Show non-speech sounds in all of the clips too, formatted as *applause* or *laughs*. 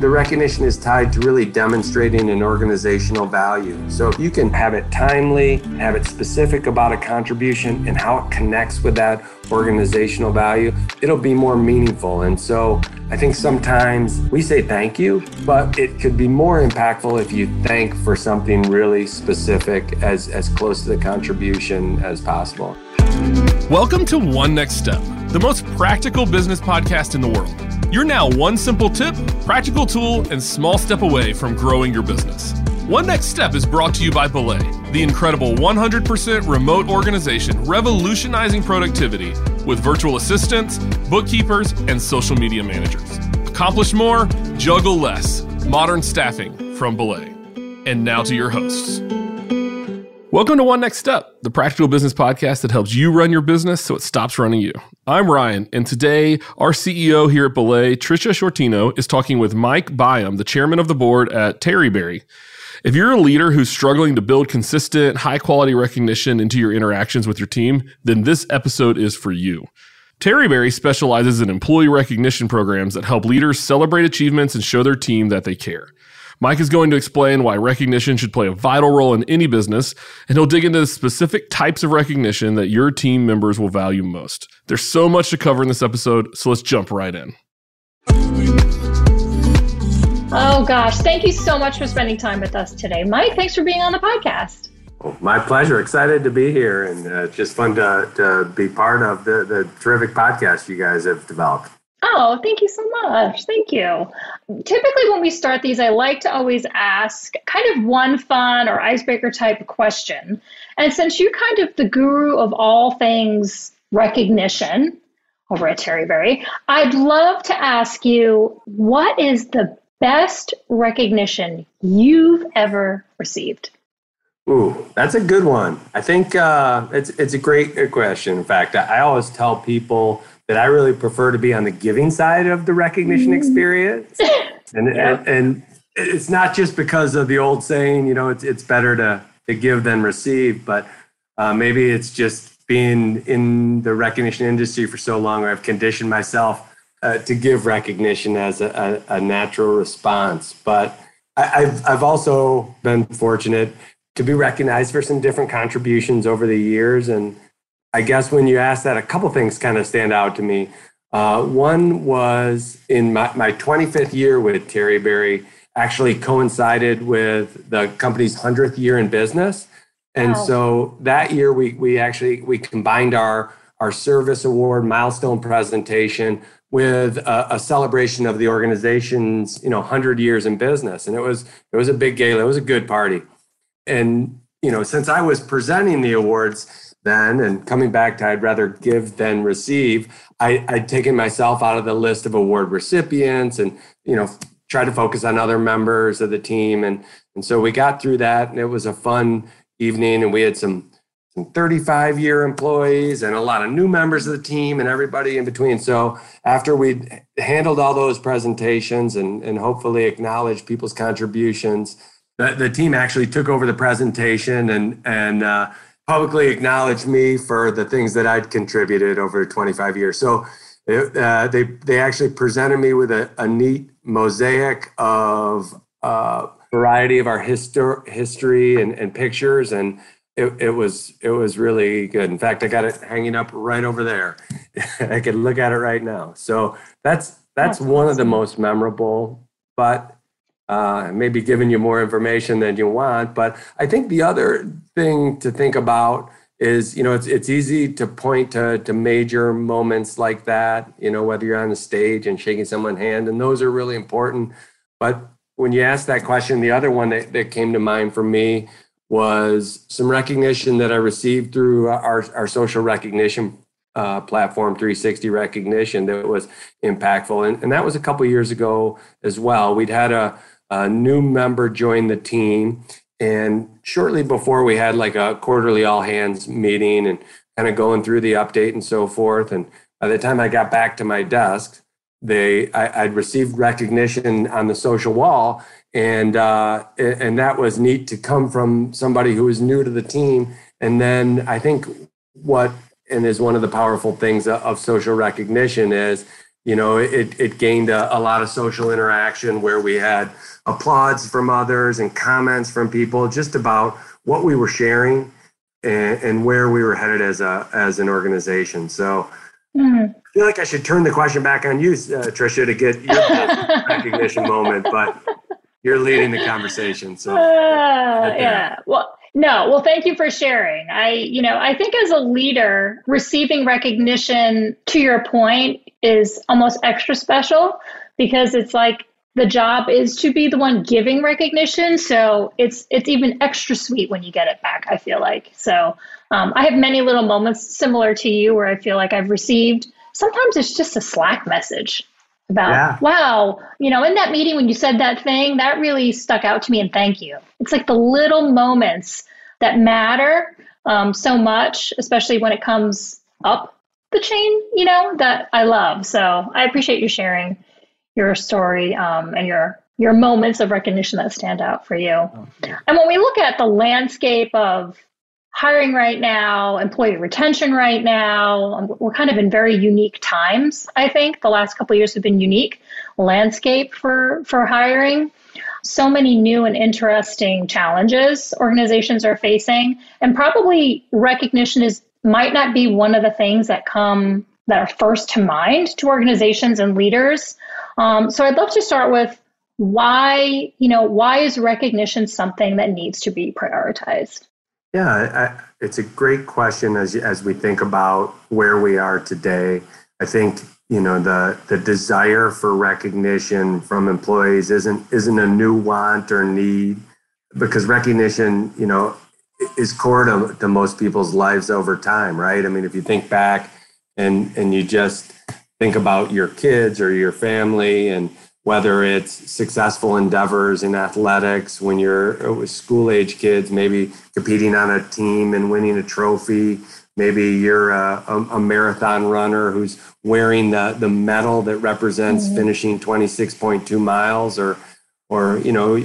the recognition is tied to really demonstrating an organizational value. So if you can have it timely, have it specific about a contribution and how it connects with that organizational value, it'll be more meaningful. And so I think sometimes we say thank you, but it could be more impactful if you thank for something really specific as, as close to the contribution as possible. Welcome to One Next Step, the most practical business podcast in the world. You're now one simple tip, practical tool, and small step away from growing your business. One Next Step is brought to you by Belay, the incredible 100% remote organization revolutionizing productivity with virtual assistants, bookkeepers, and social media managers. Accomplish more, juggle less. Modern staffing from Belay. And now to your hosts. Welcome to One Next Step, the practical business podcast that helps you run your business so it stops running you. I'm Ryan, and today our CEO here at Belay, Tricia Sciortino, is talking with Mike Byam, the chairman of the board at Terryberry. If you're a leader who's struggling to build consistent, high quality recognition into your interactions with your team, then this episode is for you. Terryberry specializes in employee recognition programs that help leaders celebrate achievements and show their team that they care. Mike is going to explain why recognition should play a vital role in any business, and he'll dig into the specific types of recognition that your team members will value most. There's so much to cover in this episode, so let's jump right in. Oh, gosh. Thank you so much for spending time with us today. Mike, thanks for being on the podcast. Oh, my pleasure. Excited to be here and uh, just fun to, to be part of the, the terrific podcast you guys have developed. Oh, thank you so much. Thank you. Typically, when we start these, I like to always ask kind of one fun or icebreaker type question. And since you're kind of the guru of all things recognition over at Terry Terryberry, I'd love to ask you what is the best recognition you've ever received? Ooh, that's a good one. I think uh, it's it's a great question. In fact, I always tell people that I really prefer to be on the giving side of the recognition mm-hmm. experience. *laughs* And, yeah. and, and it's not just because of the old saying, you know, it's it's better to to give than receive, but uh, maybe it's just being in the recognition industry for so long, where I've conditioned myself uh, to give recognition as a, a, a natural response. But I, I've I've also been fortunate to be recognized for some different contributions over the years, and I guess when you ask that, a couple things kind of stand out to me. Uh, one was in my, my 25th year with Terryberry, actually coincided with the company's 100th year in business. And wow. so that year we, we actually, we combined our, our service award milestone presentation with a, a, celebration of the organization's, you know, 100 years in business. And it was, it was a big gala. It was a good party. And, you know, since I was presenting the awards, then and coming back to I'd rather give than receive, I, I'd taken myself out of the list of award recipients and, you know, try to focus on other members of the team. And, and so we got through that and it was a fun evening and we had some, some 35 year employees and a lot of new members of the team and everybody in between. So after we handled all those presentations and, and hopefully acknowledged people's contributions, the, the team actually took over the presentation and, and, uh, publicly acknowledged me for the things that I'd contributed over 25 years. So uh, they they actually presented me with a, a neat mosaic of uh, variety of our histor- history and, and pictures, and it, it was it was really good. In fact, I got it hanging up right over there. *laughs* I could look at it right now. So that's that's, that's one awesome. of the most memorable. But uh, maybe giving you more information than you want. But I think the other thing to think about is, you know, it's it's easy to point to to major moments like that, you know, whether you're on the stage and shaking someone's hand, and those are really important. But when you ask that question, the other one that, that came to mind for me was some recognition that I received through our, our social recognition uh, platform 360 recognition that was impactful and, and that was a couple years ago as well we'd had a, a new member joined the team. And shortly before, we had like a quarterly all hands meeting and kind of going through the update and so forth. And by the time I got back to my desk, they I, would received recognition on the social wall, and uh, and that was neat to come from somebody who was new to the team. And then I think what and is one of the powerful things of social recognition is You know, it, it gained a, a lot of social interaction where we had applause from others and comments from people just about what we were sharing and, and where we were headed as a as an organization. So mm. I feel like I should turn the question back on you, uh, Tricia, to get your *laughs* recognition moment, but you're leading the conversation. So uh, yeah, well. No, well, thank you for sharing. I, you know, I think as a leader, receiving recognition, to your point, is almost extra special because it's like the job is to be the one giving recognition. So it's it's even extra sweet when you get it back i feel like. So um, i have many little moments similar to you where i feel like i've received sometimes it's just a slack message about yeah. wow you know in that meeting when you said that thing that really stuck out to me and thank you it's like the little moments that matter um, so much especially when it comes up the chain you know that i love so i appreciate you sharing your story um, and your your moments of recognition that stand out for you. Oh, And when we look at the landscape of hiring right now, employee retention right now, um, we're kind of in very unique times. I think the last couple years have been unique landscape for for hiring. So many new and interesting challenges organizations are facing, and probably recognition is might not be one of the things that come that are first to mind to organizations and leaders. Um, so I'd love to start with why, you know, why is recognition something that needs to be prioritized? Yeah, I, it's a great question as as we think about where we are today. I think you know the the desire for recognition from employees isn't isn't a new want or need because recognition, you know, is core to, to most people's lives over time, right? I mean, if you think back and and you just think about your kids or your family and whether it's successful endeavors in athletics when you're with school age kids maybe competing on a team and winning a trophy maybe you're a, a, a marathon runner who's wearing the, the medal that represents mm-hmm. finishing 26.2 miles or or you know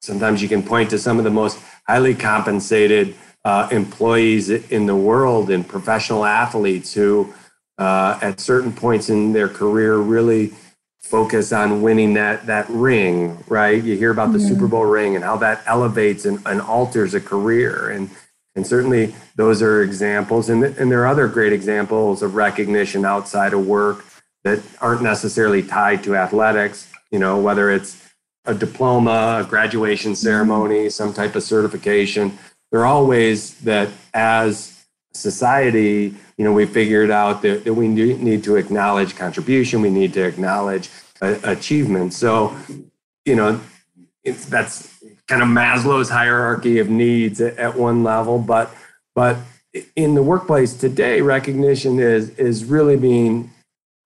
sometimes you can point to some of the most highly compensated uh, employees in the world and professional athletes who uh, at certain points in their career really focus on winning that that ring right you hear about the mm-hmm. super bowl ring and how that elevates and, and alters a career and and certainly those are examples and, and there are other great examples of recognition outside of work that aren't necessarily tied to athletics you know whether it's a diploma a graduation mm-hmm. ceremony some type of certification there are all ways that as society, you know, we figured out that, that we need to acknowledge contribution, we need to acknowledge uh, achievement. So, you know, that's kind of Maslow's hierarchy of needs at, at one level, but but in the workplace today, recognition is is really being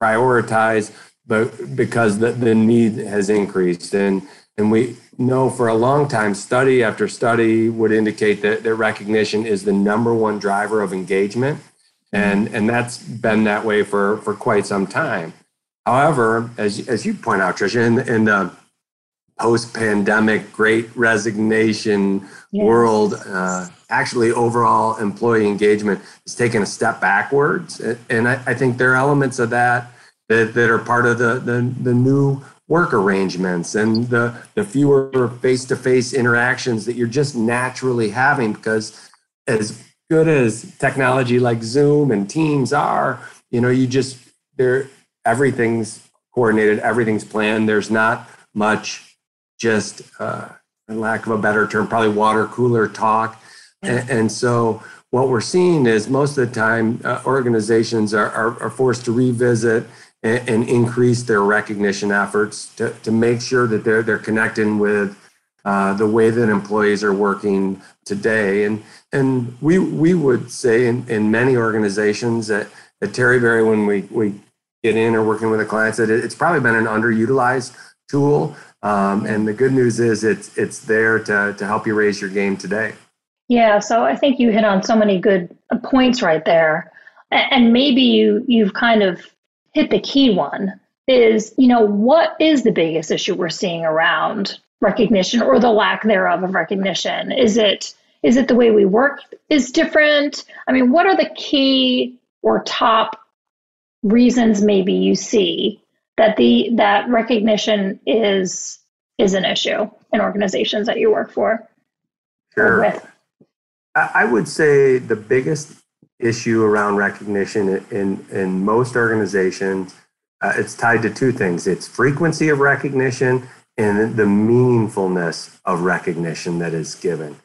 prioritized, but because the, the need has increased and and we know for a long time, study after study would indicate that, that recognition is the number one driver of engagement. And, and that's been that way for, for quite some time. However, as, as you point out, Tricia, in, in the post pandemic great resignation yes. world, uh, actually overall employee engagement has taken a step backwards. And I, I think there are elements of that that, that are part of the, the, the new work arrangements and the, the fewer face-to-face interactions that you're just naturally having because as good as technology like zoom and teams are you know you just there everything's coordinated everything's planned. There's not much just uh, lack of a better term probably water cooler talk. And, and so what we're seeing is most of the time uh, organizations are, are, are forced to revisit and, and increase their recognition efforts to, to make sure that they're they're connecting with uh, the way that employees are working today. And and we we would say in, in many organizations that at Terryberry when we we get in or working with the clients that it's probably been an underutilized tool. Um, and the good news is it's it's there to to help you raise your game today. Yeah, so I think you hit on so many good points right there, and maybe you you've kind of hit the key one is, you know, what is the biggest issue we're seeing around recognition or the lack thereof of recognition? Is it is it the way we work is different? I mean, what are the key or top reasons maybe you see that the that recognition is is an issue in organizations that you work for sure. with? I would say the biggest issue around recognition in in most organizations uh, it's tied to two things it's frequency of recognition and the meaningfulness of recognition that is given.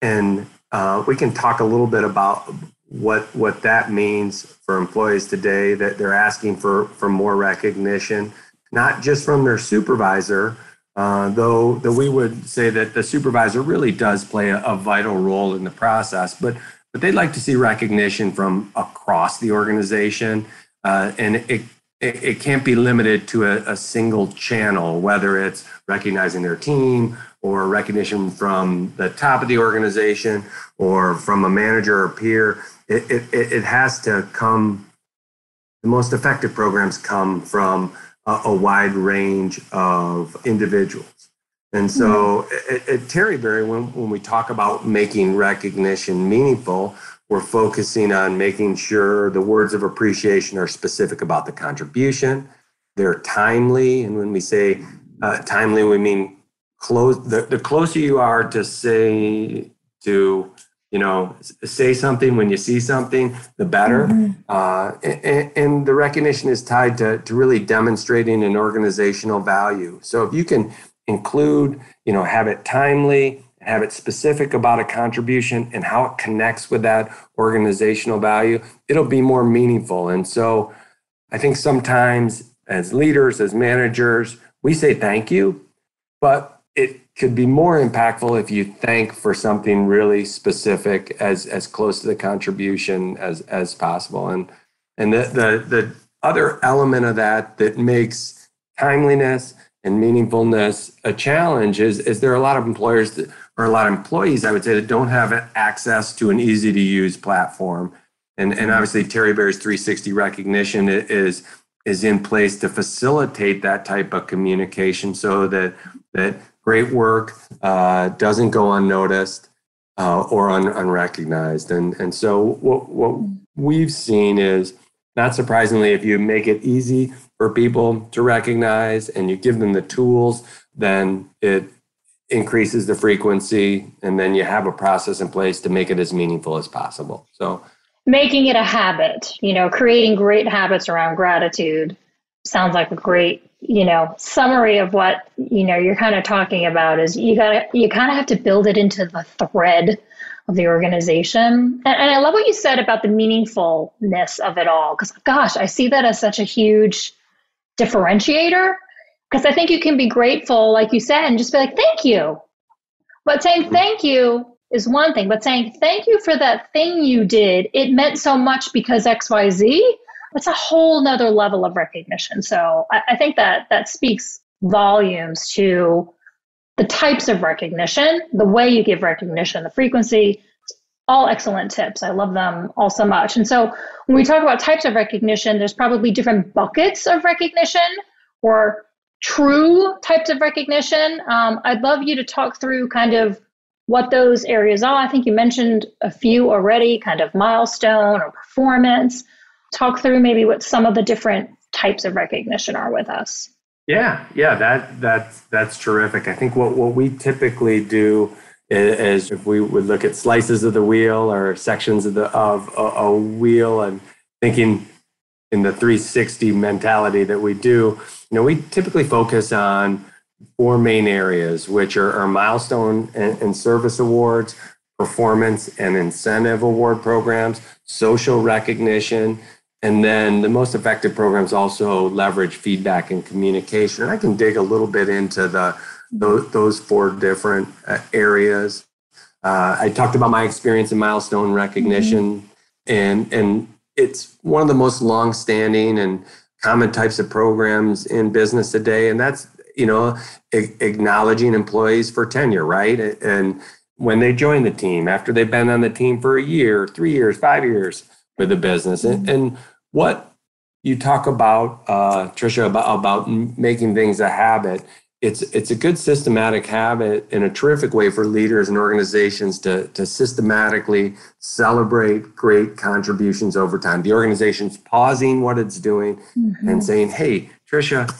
And uh, we can talk a little bit about what what that means for employees today that they're asking for for more recognition not just from their supervisor uh, though though we would say that the supervisor really does play a, a vital role in the process but but they'd like to see recognition from across the organization uh, and it, it, it can't be limited to a, a single channel whether it's recognizing their team or recognition from the top of the organization or from a manager or peer. It, it, it has to come, the most effective programs come from a, a wide range of individuals. And so mm-hmm. at, at Terryberry, when, when we talk about making recognition meaningful, we're focusing on making sure the words of appreciation are specific about the contribution, they're timely. And when we say uh, timely, we mean close the, the closer you are to say to you know say something when you see something the better mm-hmm. uh, and, and, the recognition is tied to, to really demonstrating an organizational value so if you can include you know have it timely have it specific about a contribution and how it connects with that organizational value it'll be more meaningful. And so i think sometimes as leaders as managers we say thank you but it could be more impactful if you thank for something really specific as as close to the contribution as as possible. And and the the, the other element of that that makes timeliness and meaningfulness a challenge is is there are a lot of employers that, or a lot of employees i would say that don't have access to an easy to use platform and and obviously Terryberry's 360 recognition is is in place to facilitate that type of communication so that that great work uh, doesn't go unnoticed uh, or un- unrecognized. And, and so what, what we've seen is not surprisingly, if you make it easy for people to recognize and you give them the tools, then it increases the frequency and then you have a process in place to make it as meaningful as possible. So making it a habit, you know, creating great habits around gratitude sounds like a great you know summary of what you know you're kind of talking about is you got to you kind of have to build it into the thread of the organization and, and i love what you said about the meaningfulness of it all because gosh i see that as such a huge differentiator because i think you can be grateful like you said and just be like thank you but saying thank you is one thing but saying thank you for that thing you did it meant so much because xyz that's a whole nother level of recognition. So I, I think that that speaks volumes to the types of recognition, the way you give recognition, the frequency, all excellent tips. I love them all so much. And so when we talk about types of recognition, there's probably different buckets of recognition or true types of recognition. Um, I'd love you to talk through kind of what those areas are. I think you mentioned a few already, kind of milestone or performance talk through maybe what some of the different types of recognition are with us. Yeah, yeah, that that's that's terrific. I think what what we typically do is, if we would look at slices of the wheel or sections of the of a, a wheel and thinking in the 360 mentality that we do, you know, we typically focus on four main areas, which are, are milestone and, and service awards, performance and incentive award programs, social recognition, and then the most effective programs also leverage feedback and communication. And I can dig a little bit into the those, those four different uh, areas. Uh, I talked about my experience in milestone recognition, mm-hmm. and and it's one of the most long-standing and common types of programs in business today, and that's you know acknowledging employees for tenure, right? And when they join the team, after they've been on the team for a year, three years, five years with the business, and, and what you talk about, uh, Tricia, about, about making things a habit. It's it's a good systematic habit and a terrific way for leaders and organizations to to systematically celebrate great contributions over time. The organization's pausing what it's doing mm-hmm. and saying, "Hey, Tricia,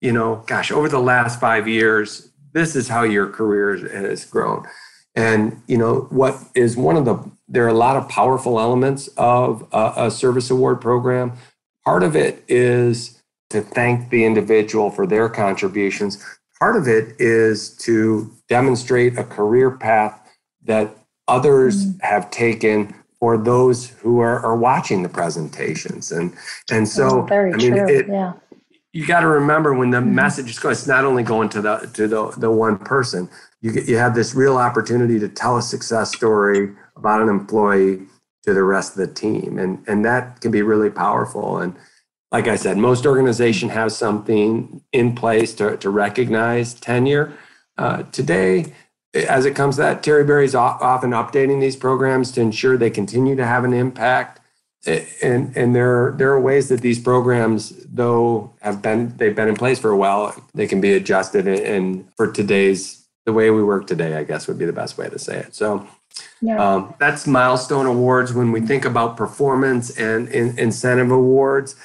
you know, gosh, over the last five years, this is how your career has grown. And, you know, what is one of the, there are a lot of powerful elements of a, a service award program. Part of it is to thank the individual for their contributions. Part of it is to demonstrate a career path that others mm-hmm. have taken for those who are, are watching the presentations. And and so oh, I mean, true. It, yeah. You got to remember when the mm-hmm. message is going, it's not only going to the to the, the one person. You get, you have this real opportunity to tell a success story about an employee to the rest of the team, and and that can be really powerful. And like I said, most organization have something in place to to recognize tenure. Uh, today, as it comes to that, Terryberry is often updating these programs to ensure they continue to have an impact. And and there there are ways that these programs, though have been they've been in place for a while, they can be adjusted. And for today's the way we work today, I guess would be the best way to say it. So. Yeah. Um, that's milestone awards. When we think about performance and in, incentive awards,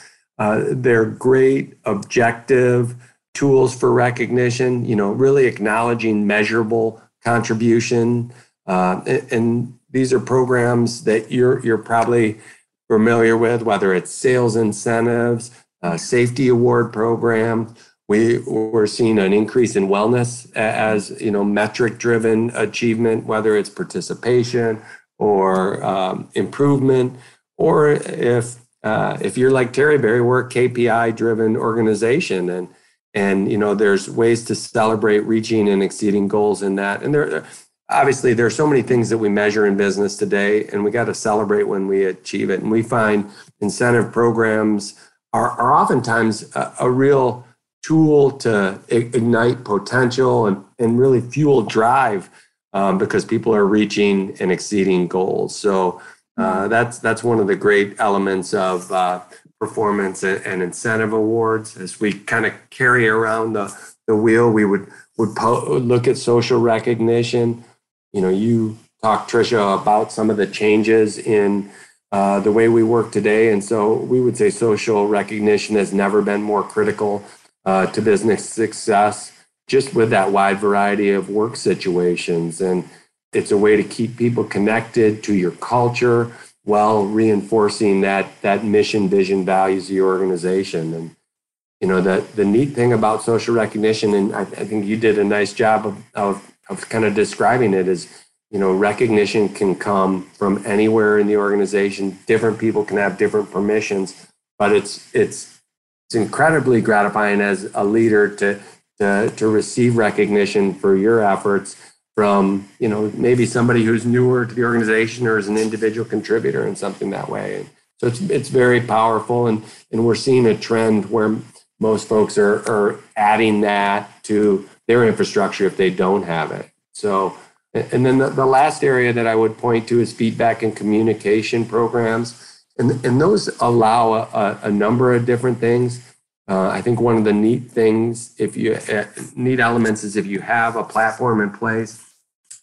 uh, they're great, objective tools for recognition. You know, really acknowledging measurable contribution. Uh, and, and, these are programs that you're you're probably familiar with, whether it's sales incentives, uh, safety award program. We we're seeing an increase in wellness as you know metric driven achievement, whether it's participation or um, improvement, or if uh, if you're like Terryberry, we're a KPI driven organization and and you know there's ways to celebrate reaching and exceeding goals in that. And there obviously there are so many things that we measure in business today and we got to celebrate when we achieve it. And we find incentive programs are, are oftentimes a, a real tool to ignite potential and, and really fuel drive um, because people are reaching and exceeding goals. So uh, that's that's one of the great elements of uh, performance and, incentive awards. As we kind of carry around the, the wheel, we would would po- look at social recognition. You know, you talked Tricia about some of the changes in uh, the way we work today, and so we would say social recognition has never been more critical uh, to business success. Just with that wide variety of work situations, and it's a way to keep people connected to your culture while reinforcing that that mission, vision, values of your organization. And you know, the the neat thing about social recognition, and I, I think you did a nice job of, of of kind of describing it, is you know, recognition can come from anywhere in the organization. Different people can have different permissions, but it's it's it's incredibly gratifying as a leader to to to receive recognition for your efforts from you know maybe somebody who's newer to the organization or is an individual contributor in something that way. So it's it's very powerful, and and we're seeing a trend where most folks are are adding that to their infrastructure if they don't have it. So. And then the, the last area that I would point to is feedback and communication programs. And, and those allow a, a number of different things. Uh, I think one of the neat things, if you uh, neat elements, is if you have a platform in place,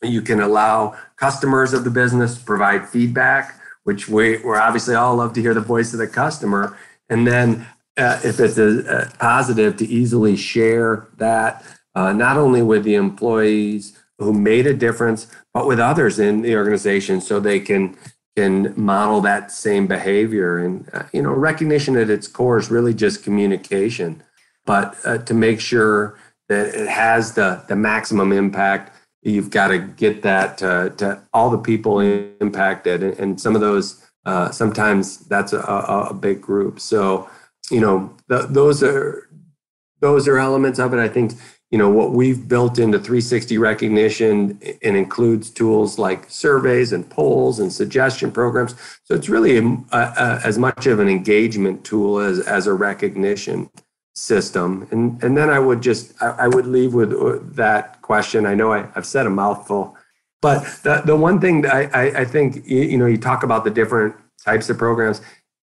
you can allow customers of the business to provide feedback, which we, we're obviously all love to hear the voice of the customer. And then uh, if it's a, a, positive, to easily share that uh, not only with the employees who made a difference, but with others in the organization, so they can can model that same behavior. And uh, you know, recognition at its core is really just communication, but uh, to make sure that it has the the maximum impact, you've got to get that to, to all the people impacted, and, some of those uh, sometimes that's a, a, big group. So you know, those are those are elements of it. I think you know what we've built into 360 recognition and includes tools like surveys and polls and suggestion programs. So it's really a, a, as much of an engagement tool as, as a recognition system. And and then i would just i, I would leave with uh, that question. I know I, have said a mouthful but the, the one thing that I, I, I think you know you talk about the different types of programs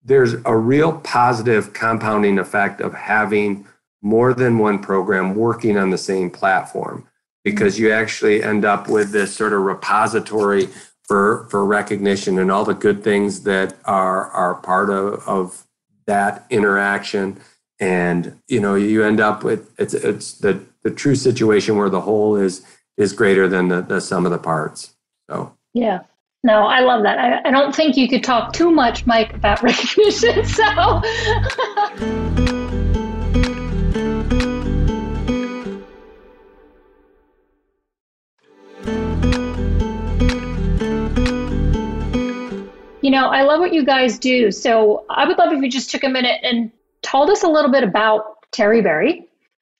there's a real positive compounding effect of having more than one program working on the same platform. Because you actually end up with this sort of repository for for recognition and all the good things that are are part of, of that interaction. And you know you end up with it's it's the the true situation where the whole is is greater than the, the sum of the parts. So. Yeah. No i love that. I, I don't think you could talk too much mike about *laughs* recognition so *laughs* You know, I love what you guys do. So I would love if you just took a minute and told us a little bit about Terry Terryberry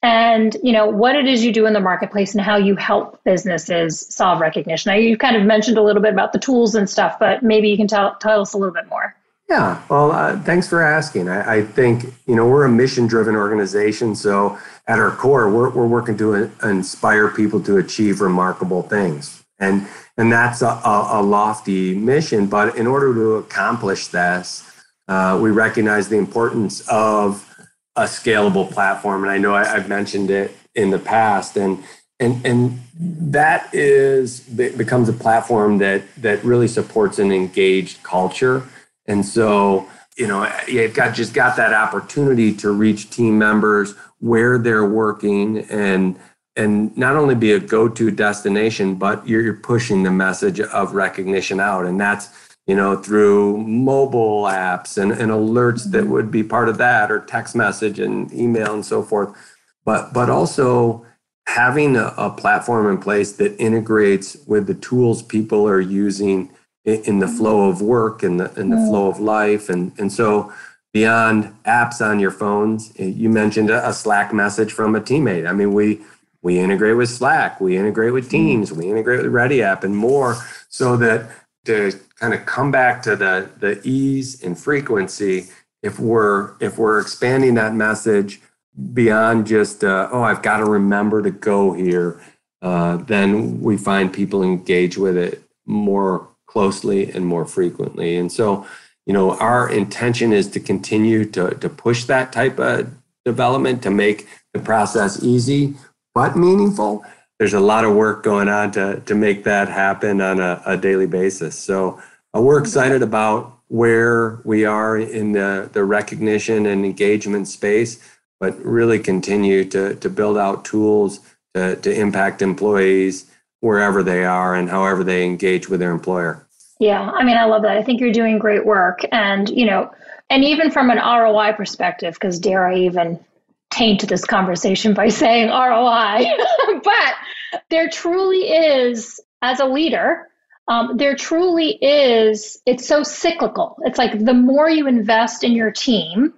and you know what it is you do in the marketplace and how you help businesses solve recognition. Now you kind of mentioned a little bit about the tools and stuff, but maybe you can tell tell us a little bit more. Yeah, well, uh, thanks for asking. I, I, think you know we're a mission-driven organization, so at our core, we're we're working to inspire people to achieve remarkable things, and and that's a, a, lofty mission. But in order to accomplish this, uh, we recognize the importance of a scalable platform, and I know I, have mentioned it in the past, and and and that is becomes a platform that that really supports an engaged culture, and so you know you've got just got that opportunity to reach team members where they're working and and not only be a go-to destination but you're, you're pushing the message of recognition out and that's you know, through mobile apps and, and alerts that mm-hmm. would be part of that, or text message and email and so forth. But but also having a, a platform in place that integrates with the tools people are using in, in the flow of work and the in the mm. flow of life. And and so beyond apps on your phones, you mentioned a, a Slack message from a teammate. I mean, we we integrate with Slack, we integrate with mm. Teams, we integrate with Ready App and more so that to kind of come back to the the ease and frequency if we're if we're expanding that message beyond just uh, oh i've got to remember to go here uh, then we find people engage with it more closely and more frequently and so you know our intention is to continue to, to push that type of development to make the process easy but meaningful there's a lot of work going on to to make that happen on a, a daily basis. So uh, we're excited about where we are in the, the recognition and engagement space, but really continue to to build out tools to, to impact employees wherever they are and however they engage with their employer. Yeah, I mean, I love that. I think you're doing great work, and you know, and even from an ROI perspective, because dare I even taint this conversation by saying ROI, *laughs* but there truly is, as a leader, um, there truly is, it's so cyclical. It's like the more you invest in your team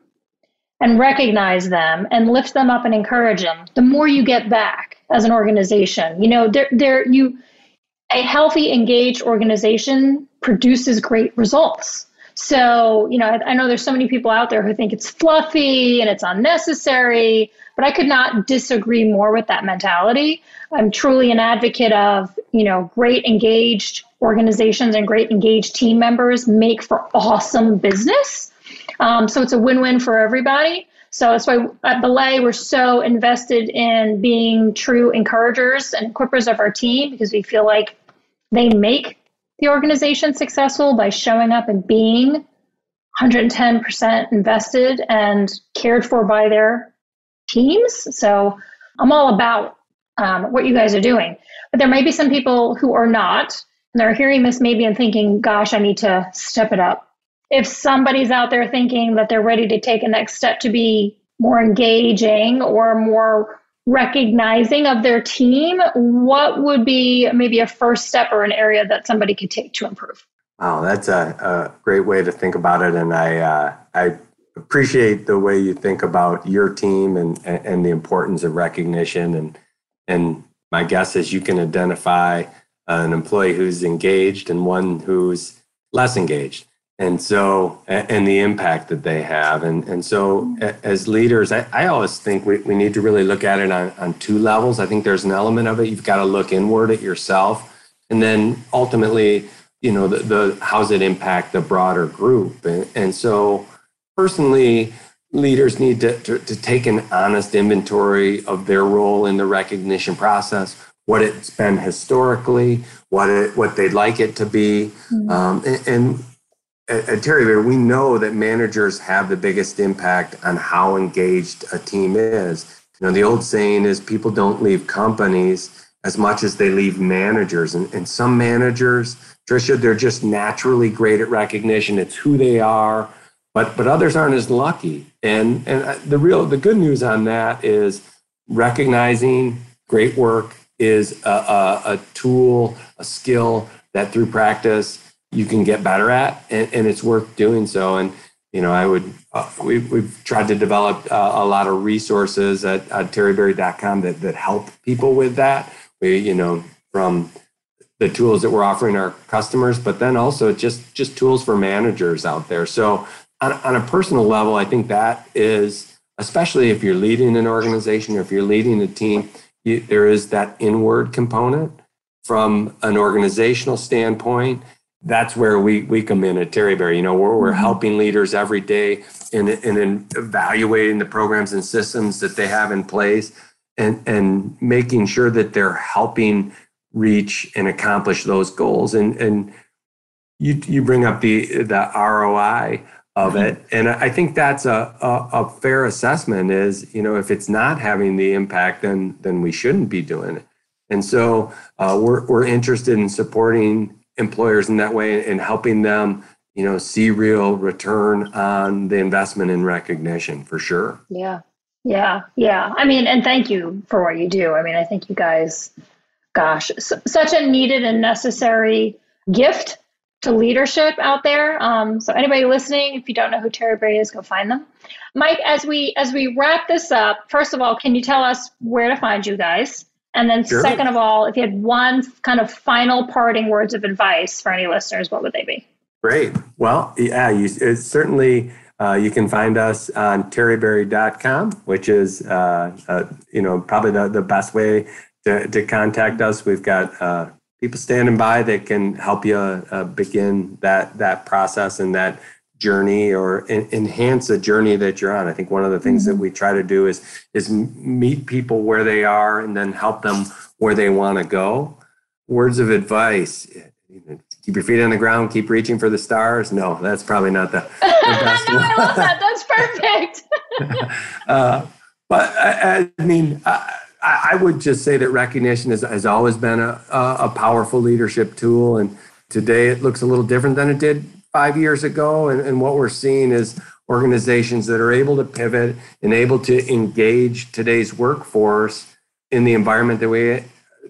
and recognize them and lift them up and encourage them, the more you get back as an organization. You know, there, there, you, a healthy, engaged organization produces great results. So, you know, I, know there's so many people out there who think it's fluffy and it's unnecessary, but I could not disagree more with that mentality. I'm truly an advocate of, you know, great engaged organizations and great engaged team members make for awesome business. Um, so it's a win win for everybody. So that's why at Belay, we're so invested in being true encouragers and equippers of our team because we feel like they make the organization successful by showing up and being 110% invested and cared for by their teams. So I'm all about um, what you guys are doing. But there may be some people who are not, and they're hearing this maybe and thinking, gosh, I need to step it up. If somebody's out there thinking that they're ready to take a next step to be more engaging or more recognizing of their team, what would be maybe a first step or an area that somebody could take to improve? Wow, that's a, a great way to think about it, and I uh, I appreciate the way you think about your team and and the importance of recognition. And and my guess is you can identify an employee who's engaged and one who's less engaged and so and the impact that they have. And and so as leaders i, I always think we, we need to really look at it on, on two levels. I think there's an element of it. You've got to look inward at yourself. And then ultimately you know the, the how's it impact the broader group? And, and so personally leaders need to, to, to take an honest inventory of their role in the recognition process what it's been historically what it what they'd like it to be. Mm-hmm. um, and, and at, at Terryberry, we know that managers have the biggest impact on how engaged a team is. You know, the old saying is people don't leave companies as much as they leave managers. And, and some managers, Tricia, they're just naturally great at recognition. It's who they are, but but others aren't as lucky. And and uh, the real the good news on that is recognizing great work is a, a, a tool, a skill that through practice you can get better at, and, and it's worth doing so. And you know, I would uh, we, we've tried to develop uh, a lot of resources at, at terryberry.com that that help people with that. We you know from the tools that we're offering our customers, but then also just just tools for managers out there. So on, on a personal level, I think that is especially if you're leading an organization or if you're leading a team, you, there is that inward component from an organizational standpoint that's where we we come in at Terryberry. You know, we're, we're mm-hmm. helping leaders every day in, in, in evaluating the programs and systems that they have in place and and making sure that they're helping reach and accomplish those goals. And and you you bring up the the ROI of mm-hmm. it, and I think that's a, a, a fair assessment. Is you know if it's not having the impact, then then we shouldn't be doing it. And so uh, we're we're interested in supporting employers in that way and helping them you know see real return on the investment in recognition for sure. Yeah. Yeah. Yeah. I mean and thank you for what you do. I mean i think you guys gosh such a needed and necessary gift to leadership out there. Um, so anybody listening if you don't know who terryberry is go find them. Mike as we as we wrap this up first of all can you tell us where to find you guys and then, sure. second of all, if you had one kind of final parting words of advice for any listeners, what would they be? Great. Well, yeah, you, certainly uh, you can find us on terryberry.com, which is uh, uh, you know probably the, the best way to, to contact us. We've got uh, people standing by that can help you uh, begin that that process and that journey or en- enhance a journey that you're on. I think one of the things mm-hmm. that we try to do is is meet people where they are and then help them where they want to go. Words of advice: keep your feet on the ground, keep reaching for the stars. No, that's probably not the, *laughs* the best no. I love that. That's perfect. *laughs* uh, but I, I mean. I, I would just say that recognition has, has always been a, a powerful leadership tool. And today it looks a little different than it did five years ago. And, and what we're seeing is organizations that are able to pivot and able to engage today's workforce in the environment that we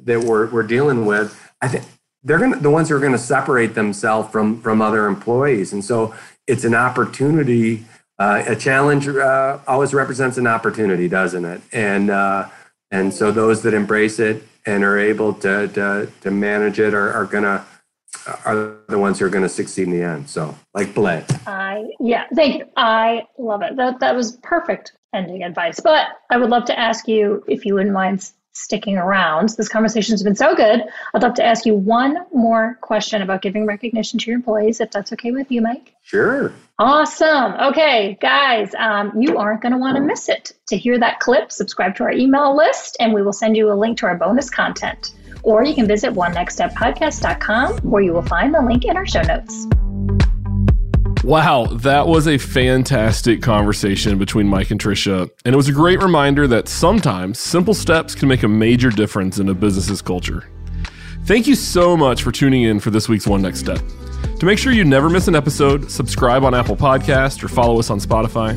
that we're, we're dealing with. I think they're going to the ones who are going to separate themselves from from other employees. And so it's an opportunity. Uh, a challenge uh, always represents an opportunity, doesn't it? And uh, and so those that embrace it and are able to to, to manage it are, are going to are the ones who are going to succeed in the end. So, like Bled. I yeah, thank you. I love it. That that was perfect ending advice. But I would love to ask you if you wouldn't mind sticking around. This conversation has been so good. I'd love to ask you one more question about giving recognition to your employees, if that's okay with you, Mike. Sure. Awesome. Okay, guys, um, you aren't going to want to miss it. To hear that clip, subscribe to our email list, and we will send you a link to our bonus content or you can visit onenextsteppodcast.com where you will find the link in our show notes. Wow, that was a fantastic conversation between Mike and Tricia. And it was a great reminder that sometimes simple steps can make a major difference in a business's culture. Thank you so much for tuning in for this week's One Next Step. To make sure you never miss an episode, subscribe on Apple Podcast or follow us on Spotify.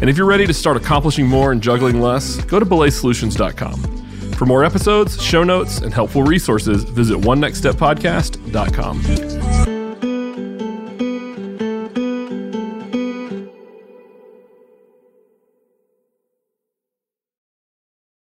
And if you're ready to start accomplishing more and juggling less, go to belaysolutions.com. For more episodes, show notes, and helpful resources, visit onenextsteppodcast.com.